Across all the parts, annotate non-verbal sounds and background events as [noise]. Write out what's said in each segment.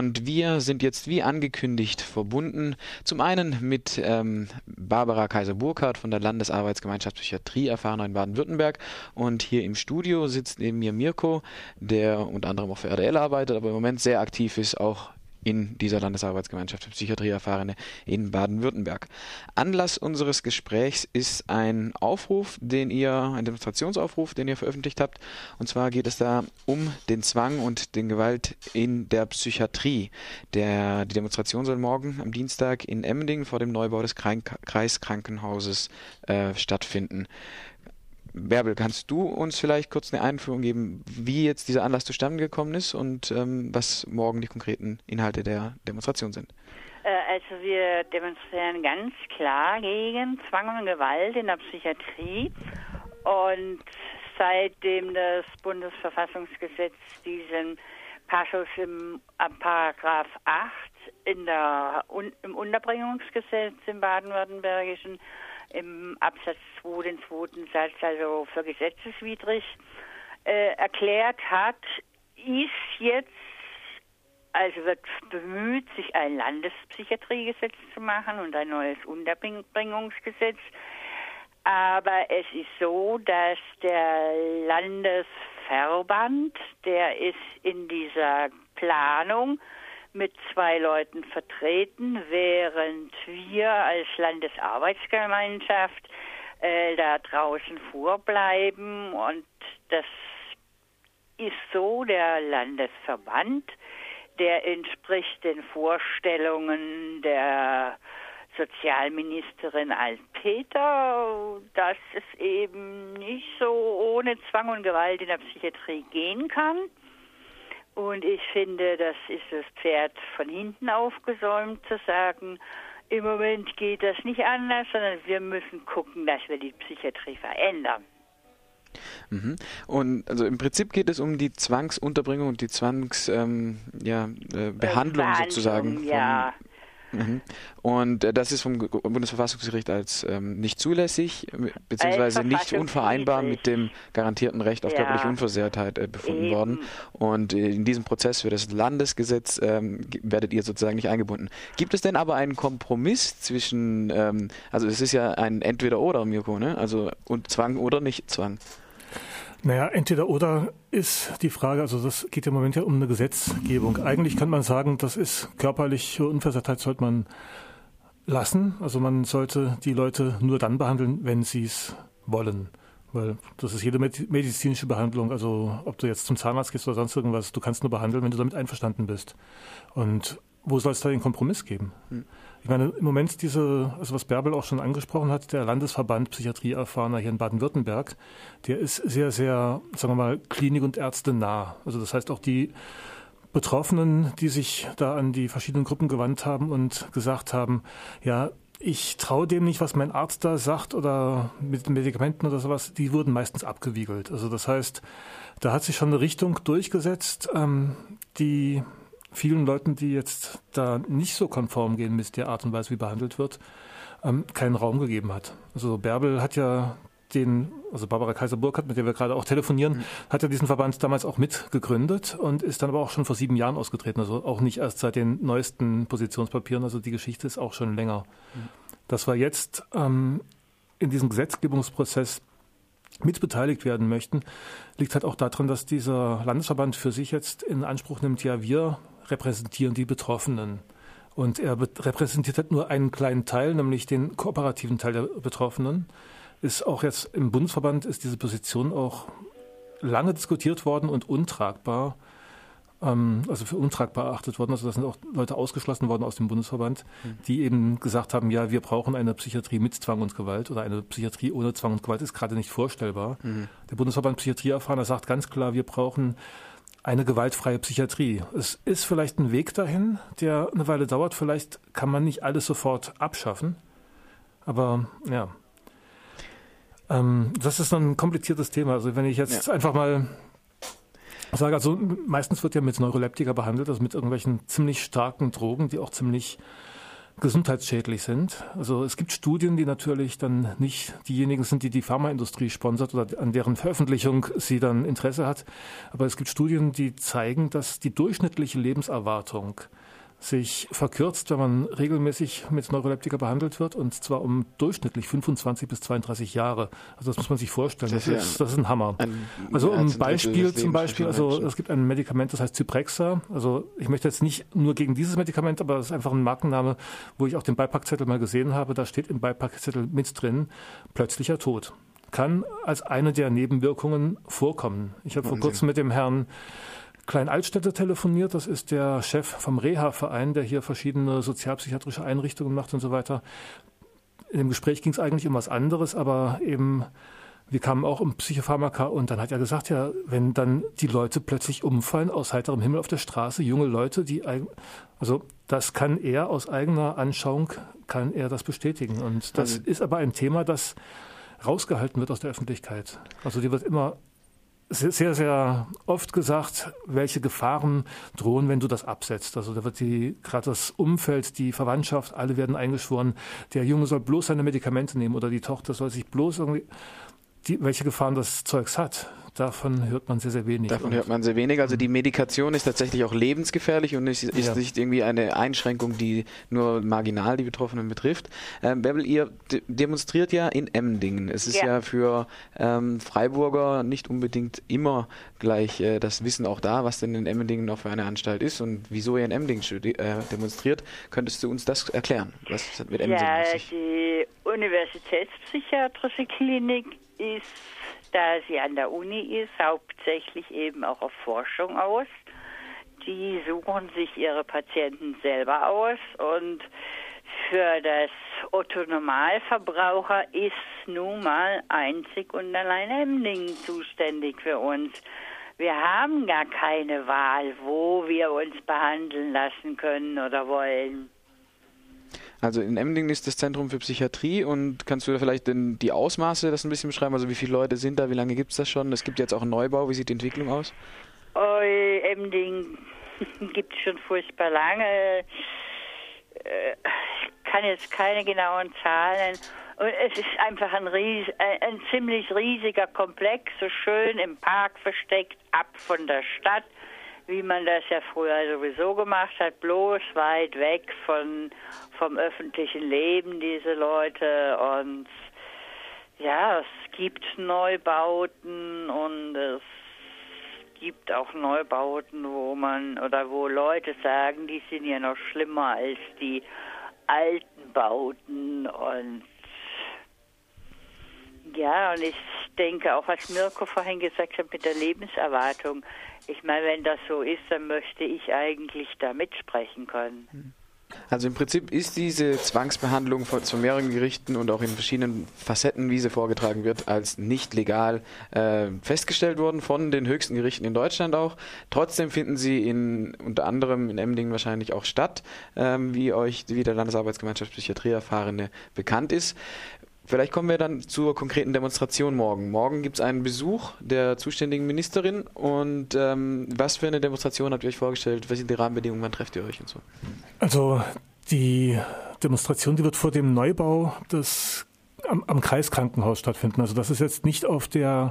Und wir sind jetzt wie angekündigt verbunden. Zum einen mit ähm, Barbara Kaiser-Burkhardt von der Landesarbeitsgemeinschaft Psychiatrie erfahren in Baden-Württemberg. Und hier im Studio sitzt neben mir Mirko, der unter anderem auch für RDL arbeitet, aber im Moment sehr aktiv ist, auch in dieser Landesarbeitsgemeinschaft für Psychiatrieerfahrene in Baden-Württemberg. Anlass unseres Gesprächs ist ein Aufruf, den ihr, ein Demonstrationsaufruf, den ihr veröffentlicht habt. Und zwar geht es da um den Zwang und den Gewalt in der Psychiatrie. Der, die Demonstration soll morgen am Dienstag in Emmendingen vor dem Neubau des Kreiskrankenhauses äh, stattfinden. Bärbel, kannst du uns vielleicht kurz eine Einführung geben, wie jetzt dieser Anlass zustande gekommen ist und ähm, was morgen die konkreten Inhalte der Demonstration sind? Äh, also wir demonstrieren ganz klar gegen Zwang und Gewalt in der Psychiatrie und seitdem das Bundesverfassungsgesetz diesen Passus im Paragraph 8 in der, im Unterbringungsgesetz im baden-württembergischen im Absatz 2, den zweiten Satz, also für gesetzeswidrig äh, erklärt hat, ist jetzt, also wird bemüht, sich ein Landespsychiatriegesetz zu machen und ein neues Unterbringungsgesetz. Aber es ist so, dass der Landesverband, der ist in dieser Planung mit zwei Leuten vertreten, während wir als Landesarbeitsgemeinschaft äh, da draußen vorbleiben. Und das ist so, der Landesverband, der entspricht den Vorstellungen der Sozialministerin Altpeter, dass es eben nicht so ohne Zwang und Gewalt in der Psychiatrie gehen kann. Und ich finde, das ist das Pferd von hinten aufgesäumt zu sagen, im Moment geht das nicht anders, sondern wir müssen gucken, dass wir die Psychiatrie verändern. Mhm. Und also im Prinzip geht es um die Zwangsunterbringung und die Zwangsbehandlung ja, äh, sozusagen ja. Mhm. Und äh, das ist vom Bundesverfassungsgericht als ähm, nicht zulässig, beziehungsweise nicht unvereinbar mit dem garantierten Recht auf ja. körperliche Unversehrtheit äh, befunden Eben. worden. Und äh, in diesem Prozess für das Landesgesetz ähm, werdet ihr sozusagen nicht eingebunden. Gibt es denn aber einen Kompromiss zwischen, ähm, also es ist ja ein Entweder-Oder, Mirko, ne? Also und Zwang oder nicht Zwang? Naja, entweder oder ist die Frage, also das geht im Moment ja um eine Gesetzgebung. Eigentlich kann man sagen, das ist körperliche Unversehrtheit sollte man lassen. Also man sollte die Leute nur dann behandeln, wenn sie es wollen. Weil das ist jede medizinische Behandlung, also ob du jetzt zum Zahnarzt gehst oder sonst irgendwas, du kannst nur behandeln, wenn du damit einverstanden bist. Und wo soll es da den Kompromiss geben? Hm. Ich meine, im Moment diese, also was Bärbel auch schon angesprochen hat, der Landesverband Psychiatrieerfahrener hier in Baden-Württemberg, der ist sehr, sehr, sagen wir mal, Klinik und Ärzte nah. Also das heißt auch die Betroffenen, die sich da an die verschiedenen Gruppen gewandt haben und gesagt haben, ja, ich traue dem nicht, was mein Arzt da sagt oder mit Medikamenten oder sowas, die wurden meistens abgewiegelt. Also das heißt, da hat sich schon eine Richtung durchgesetzt, ähm, die vielen Leuten, die jetzt da nicht so konform gehen mit der Art und Weise, wie behandelt wird, ähm, keinen Raum gegeben hat. Also Bärbel hat ja den, also Barbara Kaiser-Burkhardt, mit der wir gerade auch telefonieren, mhm. hat ja diesen Verband damals auch mitgegründet und ist dann aber auch schon vor sieben Jahren ausgetreten. Also auch nicht erst seit den neuesten Positionspapieren. Also die Geschichte ist auch schon länger. Mhm. Dass wir jetzt ähm, in diesem Gesetzgebungsprozess mitbeteiligt werden möchten, liegt halt auch daran, dass dieser Landesverband für sich jetzt in Anspruch nimmt, ja, wir repräsentieren die Betroffenen. Und er repräsentiert halt nur einen kleinen Teil, nämlich den kooperativen Teil der Betroffenen. Ist auch jetzt im Bundesverband ist diese Position auch lange diskutiert worden und untragbar, ähm, also für untragbar erachtet worden. Also da sind auch Leute ausgeschlossen worden aus dem Bundesverband, mhm. die eben gesagt haben, ja, wir brauchen eine Psychiatrie mit Zwang und Gewalt oder eine Psychiatrie ohne Zwang und Gewalt ist gerade nicht vorstellbar. Mhm. Der Bundesverband Psychiatrieerfahrener sagt ganz klar, wir brauchen eine gewaltfreie Psychiatrie. Es ist vielleicht ein Weg dahin, der eine Weile dauert. Vielleicht kann man nicht alles sofort abschaffen. Aber ja, ähm, das ist ein kompliziertes Thema. Also wenn ich jetzt ja. einfach mal sage, also meistens wird ja mit Neuroleptika behandelt, also mit irgendwelchen ziemlich starken Drogen, die auch ziemlich gesundheitsschädlich sind. Also es gibt Studien, die natürlich dann nicht diejenigen sind, die die Pharmaindustrie sponsert oder an deren Veröffentlichung sie dann Interesse hat. Aber es gibt Studien, die zeigen, dass die durchschnittliche Lebenserwartung sich verkürzt, wenn man regelmäßig mit Neuroleptika behandelt wird, und zwar um durchschnittlich 25 bis 32 Jahre. Also das muss man sich vorstellen. Das, das, ist, das ist ein Hammer. Ein, also um Beispiel zum Beispiel, also es gibt ein Medikament, das heißt Zyprexa. Also ich möchte jetzt nicht nur gegen dieses Medikament, aber es ist einfach ein Markenname, wo ich auch den Beipackzettel mal gesehen habe. Da steht im Beipackzettel mit drin, plötzlicher Tod kann als eine der Nebenwirkungen vorkommen. Ich habe vor kurzem mit dem Herrn Klein-Altstädter telefoniert. Das ist der Chef vom Reha-Verein, der hier verschiedene sozialpsychiatrische Einrichtungen macht und so weiter. In dem Gespräch ging es eigentlich um was anderes, aber eben wir kamen auch um Psychopharmaka und dann hat er gesagt, ja, wenn dann die Leute plötzlich umfallen aus heiterem Himmel auf der Straße, junge Leute, die also das kann er aus eigener Anschauung kann er das bestätigen und das also, ist aber ein Thema, das rausgehalten wird aus der Öffentlichkeit. Also die wird immer sehr, sehr oft gesagt, welche Gefahren drohen, wenn du das absetzt. Also da wird die, gerade das Umfeld, die Verwandtschaft, alle werden eingeschworen, der Junge soll bloß seine Medikamente nehmen oder die Tochter soll sich bloß irgendwie, die, welche Gefahren das Zeugs hat davon hört man sehr, sehr wenig. Davon hört man sehr wenig. Also die Medikation ist tatsächlich auch lebensgefährlich und ist, ist ja. nicht irgendwie eine Einschränkung, die nur marginal die Betroffenen betrifft. Ähm, Bärbel, ihr demonstriert ja in Emdingen. Es ist ja, ja für ähm, Freiburger nicht unbedingt immer gleich äh, das Wissen auch da, was denn in Emdingen noch für eine Anstalt ist und wieso ihr in Emdingen äh, demonstriert. Könntest du uns das erklären? Was hat mit Emdingen Ja, die Universitätspsychiatrische Klinik ist da sie an der Uni ist, hauptsächlich eben auch auf Forschung aus. Die suchen sich ihre Patienten selber aus und für das Otto Normalverbraucher ist nun mal einzig und allein Emdingen zuständig für uns. Wir haben gar keine Wahl, wo wir uns behandeln lassen können oder wollen. Also in Emdingen ist das Zentrum für Psychiatrie und kannst du da vielleicht denn die Ausmaße das ein bisschen beschreiben? Also wie viele Leute sind da, wie lange gibt es das schon? Es gibt jetzt auch einen Neubau, wie sieht die Entwicklung aus? Oh, Emdingen [laughs] gibt es schon furchtbar lange. Äh, ich kann jetzt keine genauen Zahlen. Und es ist einfach ein, ries ein ziemlich riesiger Komplex, so schön im Park versteckt, ab von der Stadt wie man das ja früher sowieso gemacht hat, bloß weit weg von, vom öffentlichen Leben, diese Leute. Und ja, es gibt Neubauten und es gibt auch Neubauten, wo man oder wo Leute sagen, die sind ja noch schlimmer als die alten Bauten und ja, und ich denke auch, was Mirko vorhin gesagt hat mit der Lebenserwartung, ich meine, wenn das so ist, dann möchte ich eigentlich da mitsprechen können. Also im Prinzip ist diese Zwangsbehandlung von, zu mehreren Gerichten und auch in verschiedenen Facetten, wie sie vorgetragen wird, als nicht legal äh, festgestellt worden von den höchsten Gerichten in Deutschland auch. Trotzdem finden sie in unter anderem in Emdingen wahrscheinlich auch statt, ähm, wie euch wie der Landesarbeitsgemeinschaft Psychiatrie Erfahrene bekannt ist. Vielleicht kommen wir dann zur konkreten Demonstration morgen. Morgen gibt es einen Besuch der zuständigen Ministerin und ähm, was für eine Demonstration habt ihr euch vorgestellt? Was sind die Rahmenbedingungen? Wann trefft ihr euch und so? Also die Demonstration, die wird vor dem Neubau des am, am Kreiskrankenhaus stattfinden. Also das ist jetzt nicht auf der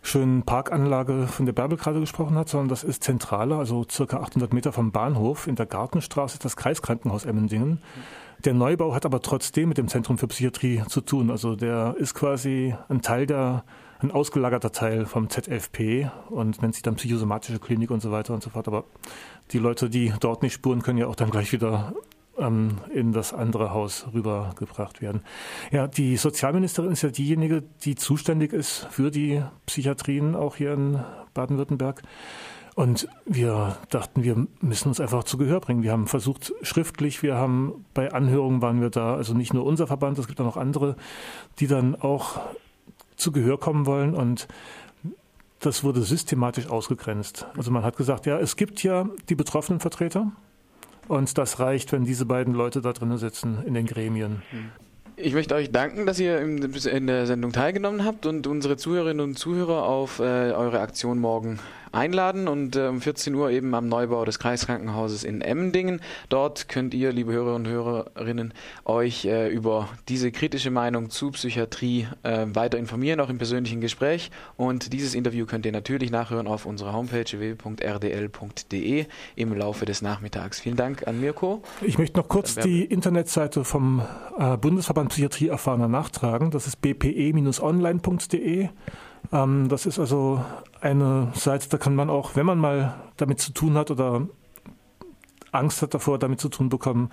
schönen Parkanlage, von der Bärbel gerade gesprochen hat, sondern das ist zentraler, also circa 800 Meter vom Bahnhof in der Gartenstraße, das Kreiskrankenhaus Emmendingen. Mhm. Der Neubau hat aber trotzdem mit dem Zentrum für Psychiatrie zu tun. Also der ist quasi ein Teil der, ein ausgelagerter Teil vom ZFP und nennt sich dann psychosomatische Klinik und so weiter und so fort. Aber die Leute, die dort nicht spuren, können ja auch dann gleich wieder ähm, in das andere Haus rübergebracht werden. Ja, die Sozialministerin ist ja diejenige, die zuständig ist für die Psychiatrien auch hier in Baden-Württemberg. Und wir dachten, wir müssen uns einfach zu Gehör bringen. Wir haben versucht, schriftlich, wir haben bei Anhörungen waren wir da, also nicht nur unser Verband, es gibt auch noch andere, die dann auch zu Gehör kommen wollen und das wurde systematisch ausgegrenzt. Also man hat gesagt, ja, es gibt ja die betroffenen Vertreter und das reicht, wenn diese beiden Leute da drinnen sitzen in den Gremien. Ich möchte euch danken, dass ihr in der Sendung teilgenommen habt und unsere Zuhörerinnen und Zuhörer auf äh, eure Aktion morgen einladen und äh, um 14 Uhr eben am Neubau des Kreiskrankenhauses in Emmendingen. Dort könnt ihr, liebe Hörer und Hörerinnen, euch äh, über diese kritische Meinung zu Psychiatrie äh, weiter informieren, auch im persönlichen Gespräch. Und dieses Interview könnt ihr natürlich nachhören auf unserer Homepage www.rdl.de im Laufe des Nachmittags. Vielen Dank an Mirko. Ich möchte noch kurz die Internetseite vom äh, Bundesverband Psychiatrie erfahrener nachtragen. Das ist bpe-online.de. Ähm, das ist also eine Seite, da kann man auch, wenn man mal damit zu tun hat oder Angst hat davor, damit zu tun bekommen,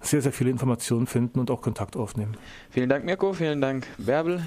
sehr, sehr viele Informationen finden und auch Kontakt aufnehmen. Vielen Dank, Mirko. Vielen Dank, Bärbel.